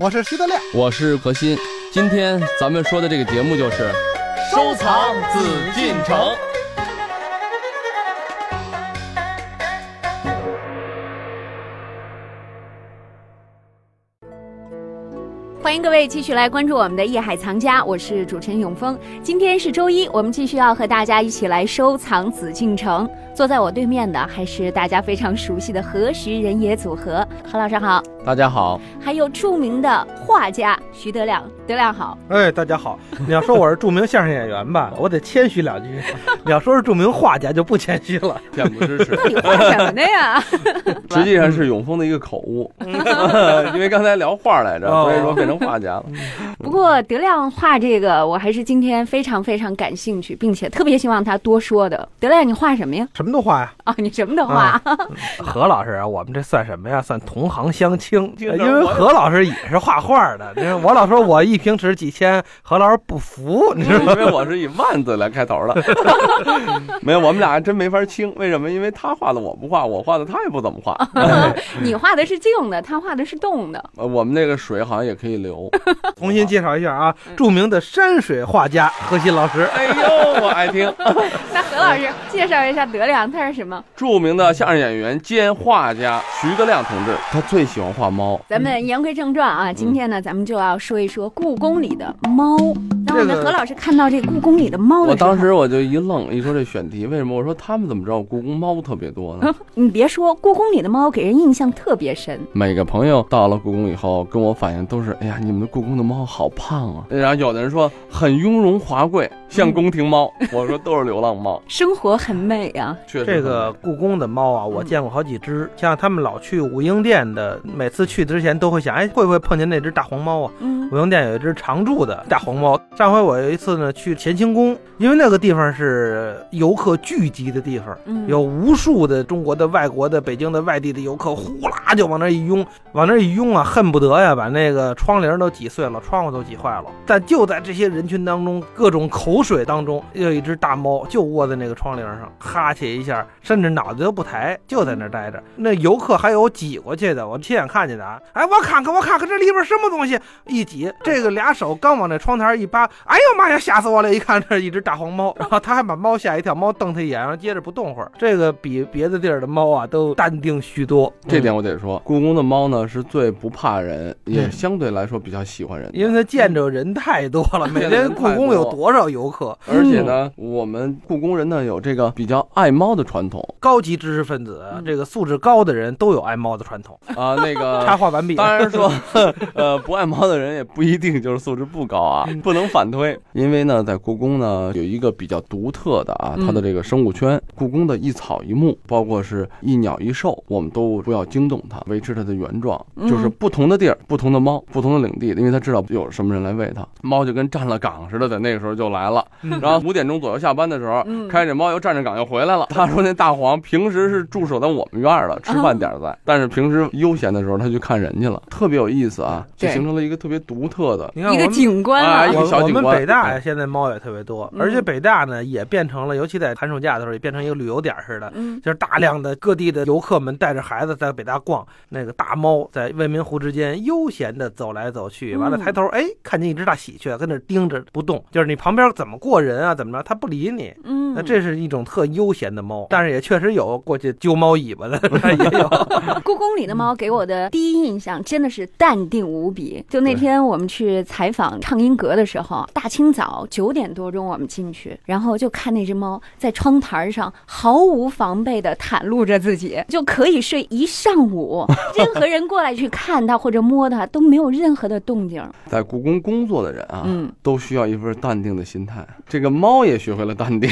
我是徐德亮，我是何鑫。今天咱们说的这个节目就是收藏紫禁城。欢迎各位继续来关注我们的《夜海藏家》，我是主持人永峰。今天是周一，我们继续要和大家一起来收藏紫禁城。坐在我对面的还是大家非常熟悉的何时人也组合，何老师好，大家好。还有著名的画家徐德亮，德亮好。哎，大家好。你要说我是著名相声演员吧，我得谦虚两句；你要说是著名画家，就不谦虚了，恬不知耻。到底画什么的呀？实际上是永丰的一个口误，因为刚才聊画来着，所以说变成画家了。不过德亮画这个，我还是今天非常非常感兴趣，并且特别希望他多说的。德亮，你画什么呀？什么都画呀！啊，你什么都画。何老师啊，我们这算什么呀？算同行相亲，因为何老师也是画画的。我老说我一平尺几千，何老师不服，你知道吗？因为我是以万字来开头的。没有，我们俩还真没法清。为什么？因为他画的我不画，我画的他也不怎么画。你画的是静的，他画的是动的。呃，我们那个水好像也可以流。重新介绍一下啊，著名的山水画家何鑫老师。哎呦，我爱听。那何老师介绍一下德亮，他是什么？著名的相声演员兼画家徐德亮同志，他最喜欢画猫。咱们言归正传啊，今天呢，咱们就要说一说故宫里的猫。当我们，何老师看到这故宫里的猫，我当时我就一愣，一说这选题为什么？我说他们怎么知道故宫猫特别多呢？你别说，故宫里的猫给人印象特别深。每个朋友到了故宫以后，跟我反映都是：哎呀，你们的故宫的猫好胖啊！然后有的人说很雍容华贵，像宫廷猫。我说都是流浪猫，生活很美啊。确实，这个故宫的猫啊，我见过好几只。像他们老去武英殿的，每次去之前都会想：哎，会不会碰见那只大黄猫啊？嗯，武英殿有一只常驻的大黄猫。上回我有一次呢，去乾清宫，因为那个地方是游客聚集的地方，有无数的中国的、外国的、北京的、外地的游客，呼啦就往那一拥，往那一拥啊，恨不得呀把那个窗帘都挤碎了，窗户都挤坏了。但就在这些人群当中，各种口水当中，有一只大猫就窝在那个窗帘上，哈欠一下，甚至脑袋都不抬，就在那待着。那游客还有挤过去的，我亲眼看见的啊！哎，我看看，我看看这里边什么东西，一挤，这个俩手刚往那窗台一扒，哎呦妈呀，吓死我了！一看这一只大黄猫，然后他还把猫吓一跳，猫瞪他一眼，然后接着不动会儿。这个比别的地儿的猫啊都淡定许多。这点我得说，故宫的猫呢是最不怕人，也相对来说比较喜欢人，因为它见着人太多了。每天故宫有多少游客？而且呢，我们故宫人呢有这个比较爱猫的传统，高级知识分子，这个素质高的人都有爱猫的传统啊。那个插话完毕。当然说，呃，不爱猫的人也不一定就是素质不高啊，不能反推。因为呢，在故宫呢有一个比较独特的啊，它的这个生物圈，故宫的一草一木，包括是一鸟一兽，我们都不要惊动它，维持它的原状。就是不同的地儿，不同的猫，不同的领地，因为它知道有什么人来喂它，猫就跟站了岗似的，在那个时候就来了。然后五点钟左右下班的时候，开着猫又站着岗又回来了。他说那大黄平时是驻守在我们院儿的，吃饭点在，但是平时悠闲的时候他去看人去了，特别有意思啊，就形成了一个特别独特的你看一个景观啊，一个小景观。我们北大现在猫也特别多，而且北大呢也变成了，尤其在寒暑假的时候也变成一个旅游点似的，就是大量的各地的游客们带着孩子在北大逛，那个大猫在未名湖之间悠闲的走来走去，完了抬头哎看见一只大喜鹊跟那盯着不动，就是你旁边怎么过人啊怎么着它不理你，嗯，那这是一种特悠闲的猫，但是也确实有过去揪猫尾巴的也有。故宫里的猫给我的第一印象真的是淡定无比。就那天我们去采访畅音阁的时候，大清早九点多钟我们进去，然后就看那只猫在窗台上毫无防备的袒露着自己，就可以睡一上午，任何人过来去看它或者摸它都没有任何的动静。在故宫工作的人啊，嗯，都需要一份淡定的心态。这个猫也学会了淡定，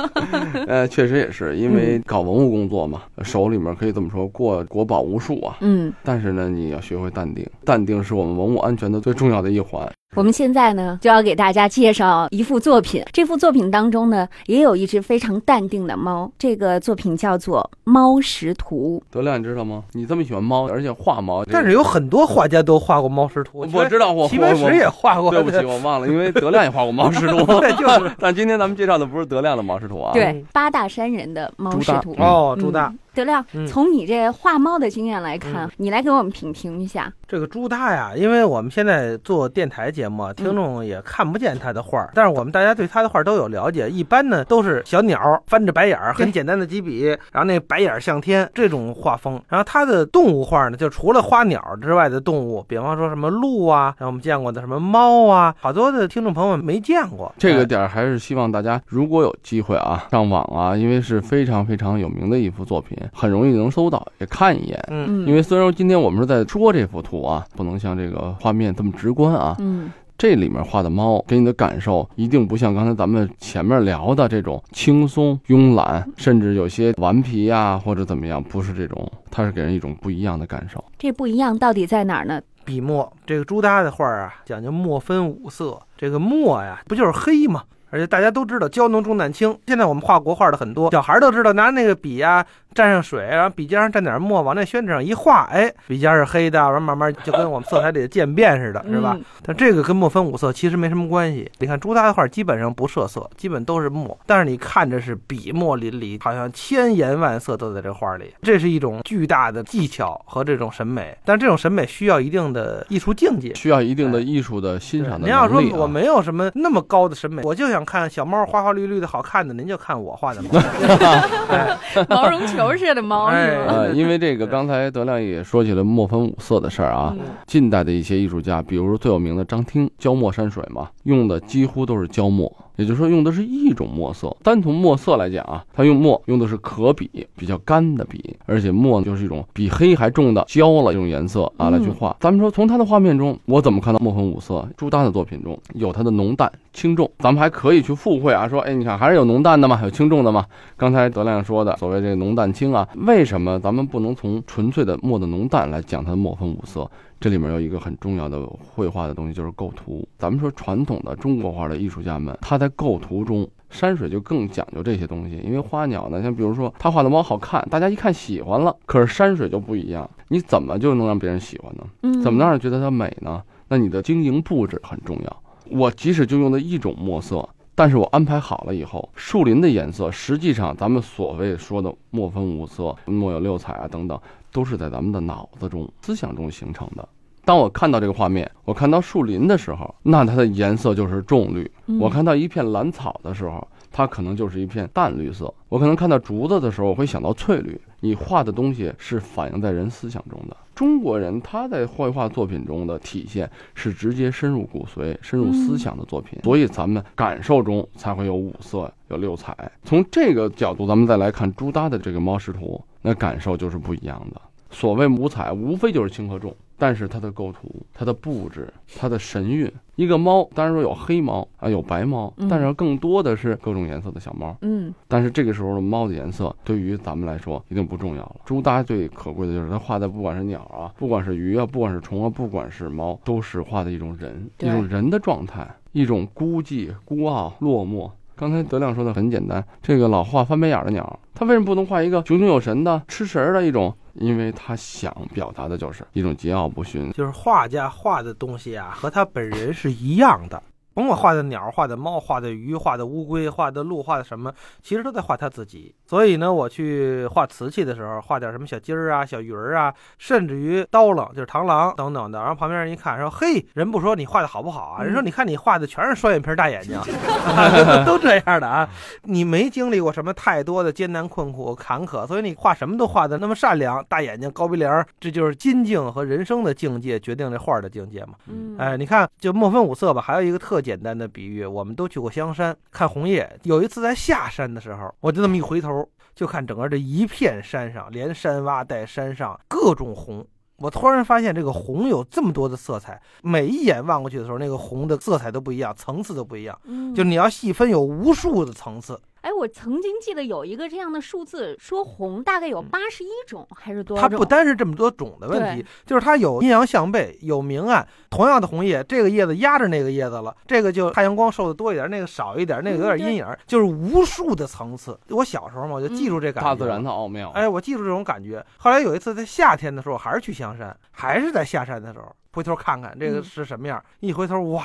呃，确实也是因为搞文物工作嘛，手里面可以这么说过国宝无数啊，嗯，但是呢，你要学会淡定，淡定是我们文物安全的最重要的一环。我们现在呢，就要给大家介绍一幅作品。这幅作品当中呢，也有一只非常淡定的猫。这个作品叫做《猫识图》。德亮，你知道吗？你这么喜欢猫，而且画猫，但是有很多画家都画过猫识图。我知道，我齐白石也画过。对不起，我忘了，因为德亮也画过猫识图。对，就是。但今天咱们介绍的不是德亮的猫识图啊。对，八大山人的猫识图。哦，朱大。德亮，嗯从你这画猫的经验来看，嗯你来给我们品评一下。这个朱大呀，因为我们现在做电台节目，听众也看不见他的画儿，但是我们大家对他的画儿都有了解。一般呢都是小鸟翻着白眼儿，很简单的几笔，然后那白眼儿向天这种画风。然后他的动物画呢，就除了花鸟之外的动物，比方说什么鹿啊，然后我们见过的什么猫啊，好多的听众朋友们没见过。哎这个点儿还是希望大家如果有机会啊，上网啊，因为是非常非常有名的一幅作品，很容易能搜到，也看一眼。嗯嗯，因为虽然说今天我们是在说这幅图啊，不能像这个画面这么直观啊，嗯这里面画的猫给你的感受一定不像刚才咱们前面聊的这种轻松、慵懒，甚至有些顽皮呀、或者怎么样，不是这种，它是给人一种不一样的感受。这不一样到底在哪儿呢？笔墨，这个朱耷的画啊，讲究墨分五色。这个墨呀，不就是黑吗？而且大家都知道胶浓重淡轻。现在我们画国画的很多，小孩都知道拿那个笔呀、蘸上水，然后笔尖上蘸点墨，往那宣纸上一画，哎，笔尖是黑的，然后慢慢就跟我们色彩里的渐变似的，是吧？嗯但这个跟墨分五色其实没什么关系。你看朱耷的画基本上不设色，基本都是墨，但是你看着是笔墨淋漓，好像千颜万色都在这画里。这是一种巨大的技巧和这种审美，但这种审美需要一定的艺术境界。需要一定的艺术的欣赏的您要说。我没有什么那么高的审美，我就想看小猫花花绿绿的好看的，您就看我画的 毛绒球似的猫是哎吗？呃，因为这个刚才德亮也说起了墨分五色的事儿啊。嗯近代的一些艺术家，比如最有名的张汀，焦墨山水嘛，用的几乎都是焦墨，也就是说用的是一种墨色。单从墨色来讲啊，它用墨用的是可笔，比较干的笔，而且墨呢就是一种比黑还重的焦了这种颜色啊来去画。咱们说从它的画面中，我怎么看到墨分五色？朱丹的作品中有它的浓淡轻重，咱们还可以去附会啊，说哎，你看还是有浓淡的嘛，有轻重的嘛。刚才德亮说的所谓这个浓淡轻啊，为什么咱们不能从纯粹的墨的浓淡来讲它的墨分五色？这里面有一个很重要的绘画的东西，就是构图。咱们说传统的中国画的艺术家们，他在构图中，山水就更讲究这些东西。因为花鸟呢，像比如说他画的猫好看，大家一看喜欢了，可是山水就不一样，你怎么就能让别人喜欢呢？嗯怎么能让人觉得它美呢？那你的经营布置很重要。我即使就用的一种墨色，但是我安排好了以后，树林的颜色，实际上咱们所谓说的墨分五色、墨有六彩啊等等，都是在咱们的脑子中、思想中形成的。当我看到这个画面，我看到树林的时候，那它的颜色就是重绿；嗯我看到一片蓝草的时候，它可能就是一片淡绿色。我可能看到竹子的时候，我会想到翠绿。你画的东西是反映在人思想中的。中国人他在绘画作品中的体现是直接深入骨髓、深入思想的作品，所以咱们感受中才会有五色、有六彩。从这个角度，咱们再来看朱耷的这个猫识图，那感受就是不一样的。所谓五彩，无非就是轻和重，但是它的构图、它的布置、它的神韵，一个猫当然说有黑猫啊，有白猫嗯，但是更多的是各种颜色的小猫。嗯但是这个时候的猫的颜色对于咱们来说一定不重要了。朱耷最可贵的就是它画的，不管是鸟啊，不管是鱼啊，不管是虫啊，不管是猫，都是画的一种人，一种人的状态，一种孤寂、孤傲、落寞。刚才德亮说的很简单，这个老画翻白眼的鸟，它为什么不能画一个炯炯有神的、吃食儿的一种？因为他想表达的就是一种桀骜不驯。就是画家画的东西啊，和他本人是一样的。甭管画的鸟、画的猫、画的鱼、画的乌龟、画的鹿、画的什么，其实都在画他自己。所以呢，我去画瓷器的时候，画点什么小鸡儿啊、小鱼儿啊，甚至于刀郎，就是螳螂等等的。然后旁边人一看说：“嘿，人不说你画的好不好啊？人说你看你画的全是双眼皮大眼睛，都这样的啊。你没经历过什么太多的艰难困苦坎坷，所以你画什么都画的那么善良，大眼睛、高鼻梁，这就是心境和人生的境界决定这画的境界嘛。嗯，哎，你看，就墨分五色吧，还有一个特简单的比喻，我们都去过香山看红叶。有一次在下山的时候，我就那么一回头，就看整个这一片山上，连山洼带山上各种红。我突然发现这个红有这么多的色彩，每一眼望过去的时候，那个红的色彩都不一样，层次都不一样。嗯就你要细分，有无数的层次。哎，我曾经记得有一个这样的数字，说红大概有八十一种还是多少种？它不单是这么多种的问题，就是它有阴阳相背，有明暗。同样的红叶，这个叶子压着那个叶子了，这个就太阳光受的多一点，那个少一点，那个有点阴影，就是无数的层次。我小时候嘛，我就记住这感觉。大自然的奥妙。哎，我记住这种感觉。后来有一次在夏天的时候，还是去香山，还是在下山的时候，回头看看这个嗯是什么样，一回头哇，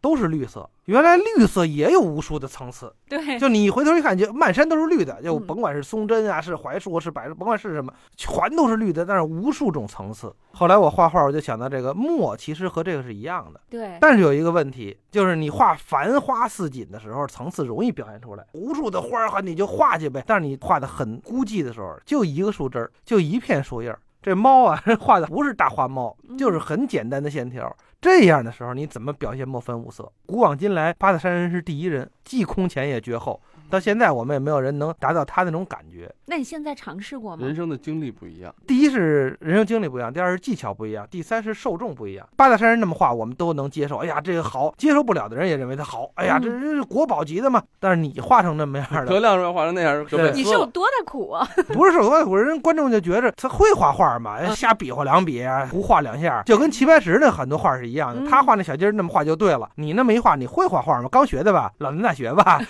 都是绿色。原来绿色也有无数的层次，对，就你回头一看，就满山都是绿的，就嗯甭管是松针啊，是槐树，是柏树，甭管是什么，全都是绿的，但是无数种层次。后来我画画，我就想到这个墨其实和这个是一样的，对，但是有一个问题，就是你画繁花似锦的时候，层次容易表现出来，无数的花儿，你就画去呗。但是你画的很孤寂的时候，就一个树枝儿，就一片树叶儿。这猫啊，画的不是大花猫，就是很简单的线条。这样的时候，你怎么表现墨分五色？古往今来，八大山人是第一人，既空前也绝后。到现在，我们也没有人能达到他那种感觉。那你现在尝试过吗？人生的经历不一样，第一是人生经历不一样，第二是技巧不一样，第三是受众不一样。八大山人那么画，我们都能接受。哎呀，这个好，接受不了的人也认为他好。哎呀，嗯这这是国宝级的嘛。但是你画成那么样德的，亮说画成那样你。受多大苦啊？不是受多大苦人，观众就觉着他会画画嘛，嗯瞎比划两笔啊，胡画两下，就跟齐白石那很多画是一样的。嗯他画那小鸡儿那么画就对了，你那么一画，你会画画吗？刚学的吧，老年大学 吧。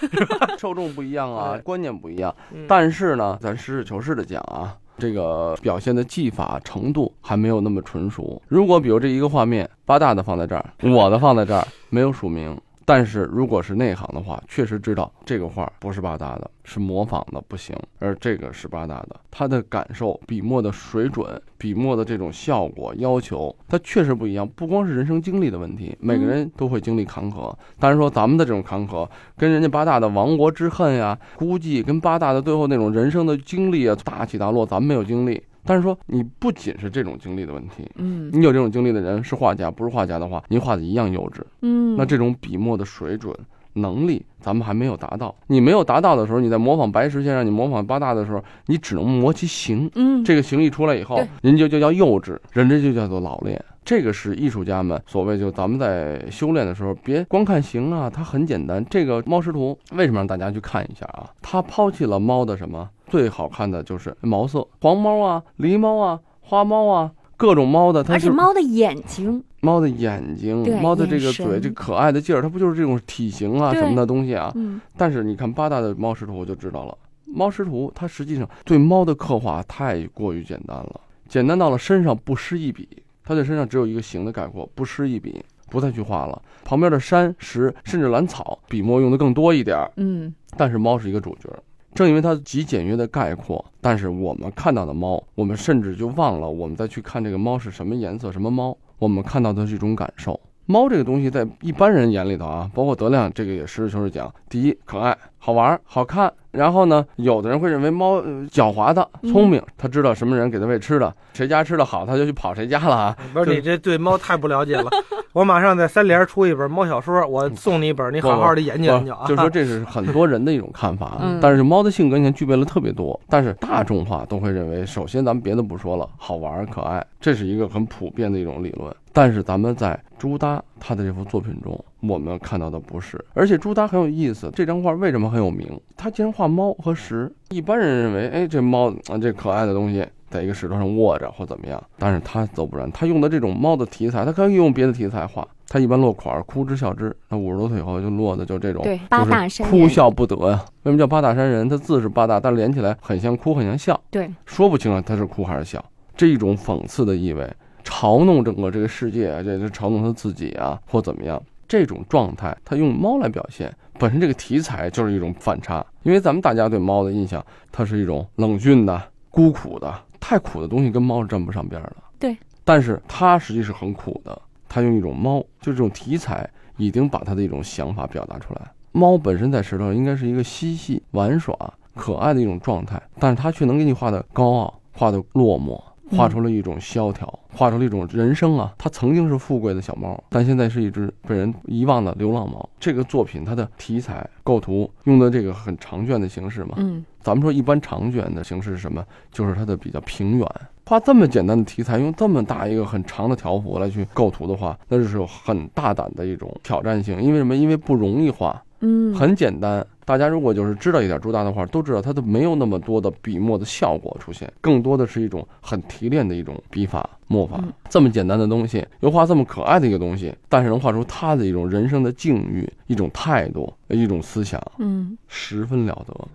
受众不一样啊，观念不一样。嗯但是呢，咱实事求是的讲啊，这个表现的技法程度还没有那么纯熟。如果比如这一个画面，八大的放在这儿，我的放在这儿，没有署名。但是如果是内行的话，确实知道这个画不是八大的，是模仿的不行，而这个是八大的。他的感受、笔墨的水准、笔墨的这种效果要求，它确实不一样。不光是人生经历的问题，每个人都会经历坎坷。但是说咱们的这种坎坷，跟人家八大的亡国之恨呀，估计跟八大的最后那种人生的经历啊，大起大落，咱们没有经历。但是说你不仅是这种经历的问题，嗯你有这种经历的人是画家，不是画家的话，您画的一样幼稚。嗯，那这种笔墨的水准。能力咱们还没有达到，你没有达到的时候，你在模仿白石先生，你模仿八大的时候，你只能磨其形，嗯这个形一出来以后对，人家就叫幼稚，人家就叫做老练。这个是艺术家们所谓就咱们在修炼的时候，别光看形啊，它很简单。这个猫师徒为什么让大家去看一下啊？他抛弃了猫的什么最好看的就是毛色，黄猫啊、狸猫啊、花猫啊，各种猫的，它是而且猫的眼睛，猫的眼睛、猫的这个嘴、这可爱的劲儿，它不就是这种体型啊什么的东西啊？嗯但是你看八大的猫师徒就知道了，猫师徒它实际上对猫的刻画太过于简单了，简单到了身上不施一笔，它在身上只有一个形的概括，不施一笔，不再去画了。旁边的山石甚至兰草，笔墨用的更多一点儿，嗯但是猫是一个主角。正因为它极简约的概括，但是我们看到的猫，我们甚至就忘了我们再去看这个猫是什么颜色、什么猫，我们看到的是一种感受。猫这个东西在一般人眼里头啊，包括德亮这个也实事求是讲，第一可爱、好玩、好看。然后呢，有的人会认为猫呃狡猾的、聪明，它知道什么人给它喂吃的，谁家吃的好，它就去跑谁家了啊。不是你这对猫太不了解了。我马上在三联出一本猫小说，我送你一本，你好好的研究研究啊。就说这是很多人的一种看法，嗯但是猫的性格你看具备了特别多，但是大众化都会认为，首先咱们别的不说了，好玩可爱，这是一个很普遍的一种理论。但是咱们在朱耷他的这幅作品中，我们看到的不是，而且朱达很有意思，这张画为什么很有名？他竟然画猫和石，一般人认为，哎，这猫啊，这可爱的东西。在一个石头上卧着或怎么样，但是他则不然，他用的这种猫的题材，他可以用别的题材画，他一般落款儿哭之笑之，他五十多岁以后就落的就这种，对八大就是山人哭笑不得呀。为什么叫八大山人？他字是八大，但连起来很像哭，很像笑，对，说不清啊他是哭还是笑。这一种讽刺的意味，嘲弄整个这个世界啊，这是嘲弄他自己啊，或怎么样。这种状态，他用猫来表现，本身这个题材就是一种反差。因为咱们大家对猫的印象，它是一种冷峻的、孤苦的，太苦的东西跟猫是沾不上边儿的。对，但是它实际是很苦的。它用一种猫，就这种题材，已经把它的一种想法表达出来。猫本身在石头上应该是一个嬉戏、玩耍、可爱的一种状态，但是它却能给你画的高傲，画的落寞，画出了一种萧条，画出了一种人生啊。它曾经是富贵的小猫，但现在是一只被人遗忘的流浪猫。这个作品它的题材、构图用的这个很长卷的形式嘛，嗯咱们说一般长卷的形式是什么？就是它的比较平远。画这么简单的题材，用这么大一个很长的条幅来去构图的话，那就是有很大胆的一种挑战性。因为什么？因为不容易画，嗯，很简单。大家如果就是知道一点朱大的画，都知道它都没有那么多的笔墨的效果出现，更多的是一种很提炼的一种笔法墨法嗯。这么简单的东西，又画这么可爱的一个东西，但是能画出他的一种人生的境遇、一种态度、一种思想，嗯十分了得。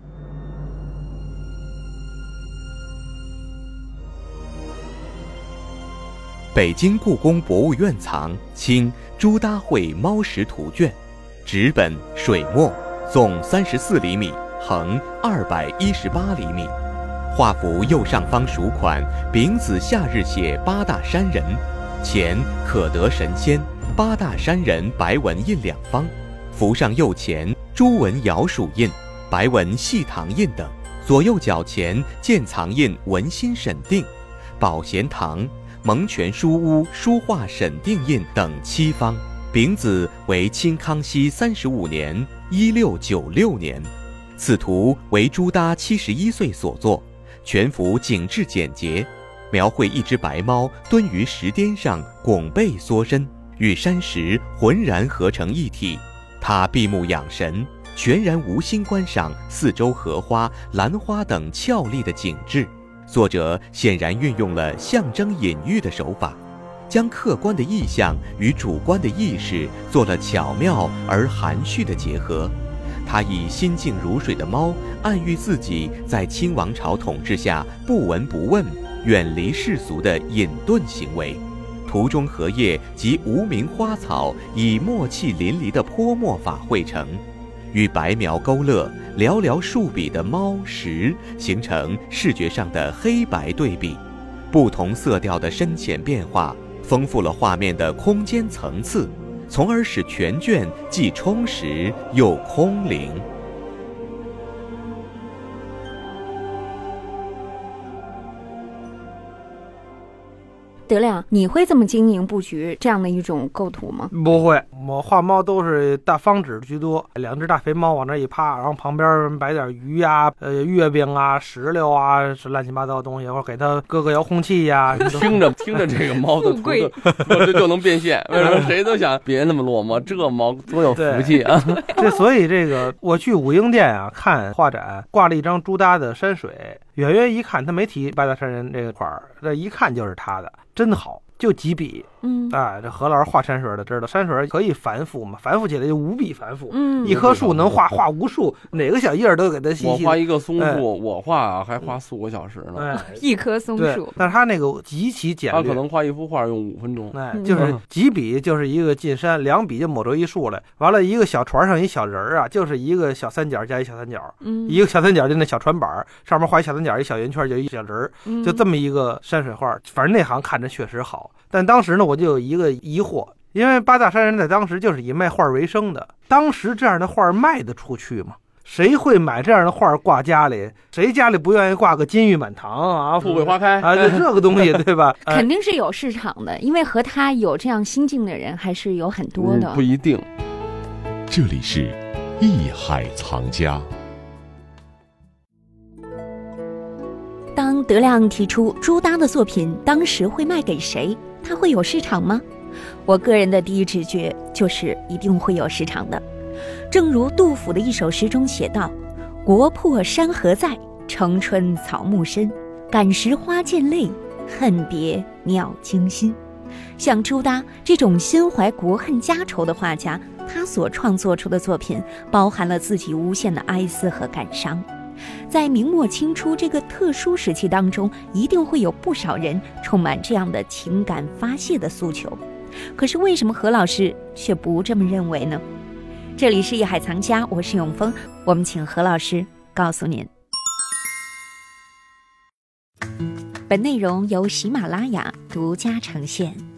北京故宫博物院藏《清朱耷绘猫石图卷》，纸本水墨，纵三十四厘米，横二百一十八厘米。画幅右上方署款“丙子夏日写八大山人”，前可得神仙、八大山人白纹印两方，幅上右前朱文爻属印、白纹细唐印等，左右脚前见藏印文心审定、宝贤堂、蒙泉书屋书画审定印等七方。丙子为清康熙三十五年（一六九六年），此图为朱耷七十一岁所作。全幅景致简洁，描绘一只白猫蹲于石巅上，拱背缩身，与山石浑然合成一体。它闭目养神，全然无心观赏四周荷花、兰花等俏丽的景致。作者显然运用了象征隐喻的手法，将客观的意象与主观的意识做了巧妙而含蓄的结合。他以心静如水的猫，暗喻自己在清王朝统治下不闻不问、远离世俗的隐遁行为。图中荷叶及无名花草以墨气淋漓的泼墨法绘成，与白描勾勒、寥寥数笔的猫石形成视觉上的黑白对比，不同色调的深浅变化，丰富了画面的空间层次。从而使全卷既充实又空灵。德亮，你会这么经营布局这样的一种构图吗？不会，我画猫都是大方纸居多，两只大肥猫往那一趴，然后旁边摆点鱼呀、呃月饼啊、石榴啊，是乱七八糟的东西，或者给它搁个遥控器呀。听着听着，这个猫的图 就就能变现。为什么谁都想别那么落寞？这猫多有福气啊！这所以这个我去武英殿啊看画展，挂了一张朱耷的山水，远远一看他没提八大山人这块儿，这一看就是他的。真好，就几笔，嗯，哎，这何老师画山水的知道，山水可以繁复嘛，繁复起来就无比繁复，嗯，一棵树能画 画无数，哪个小叶都给它细细。我画一个松树，我画还花四五个小时呢，一棵松树。但是他那个极其简略，他可能画一幅画用五分钟，哎，就是几笔就是一个进山，两笔就抹出一树来，完了一个小船上一小人儿啊，就是一个小三角加一小三角，嗯，一个小三角就那小船板上面画一小三角，一小圆圈就一小人儿，就这么一个山水画，反正那行看着确实好。但当时呢，我就有一个疑惑，因为八大山人在当时就是以卖画为生的。当时这样的画卖得出去吗？谁会买这样的画挂家里？谁家里不愿意挂个金玉满堂啊，富贵花开啊？就这个东西，对吧？肯定是有市场的，因为和他有这样心境的人还是有很多的。不一定。这里是艺海藏家。当德亮提出朱耷的作品当时会卖给谁，他会有市场吗？我个人的第一直觉就是一定会有市场的。正如杜甫的一首诗中写道：“国破山河在，城春草木深。感时花溅泪，恨别鸟惊心。”像朱耷这种心怀国恨家仇的画家，他所创作出的作品包含了自己无限的哀思和感伤。在明末清初这个特殊时期当中，一定会有不少人充满这样的情感发泄的诉求。可是为什么何老师却不这么认为呢？这里是艺海藏家，我是永峰，我们请何老师告诉您。本内容由喜马拉雅独家呈现。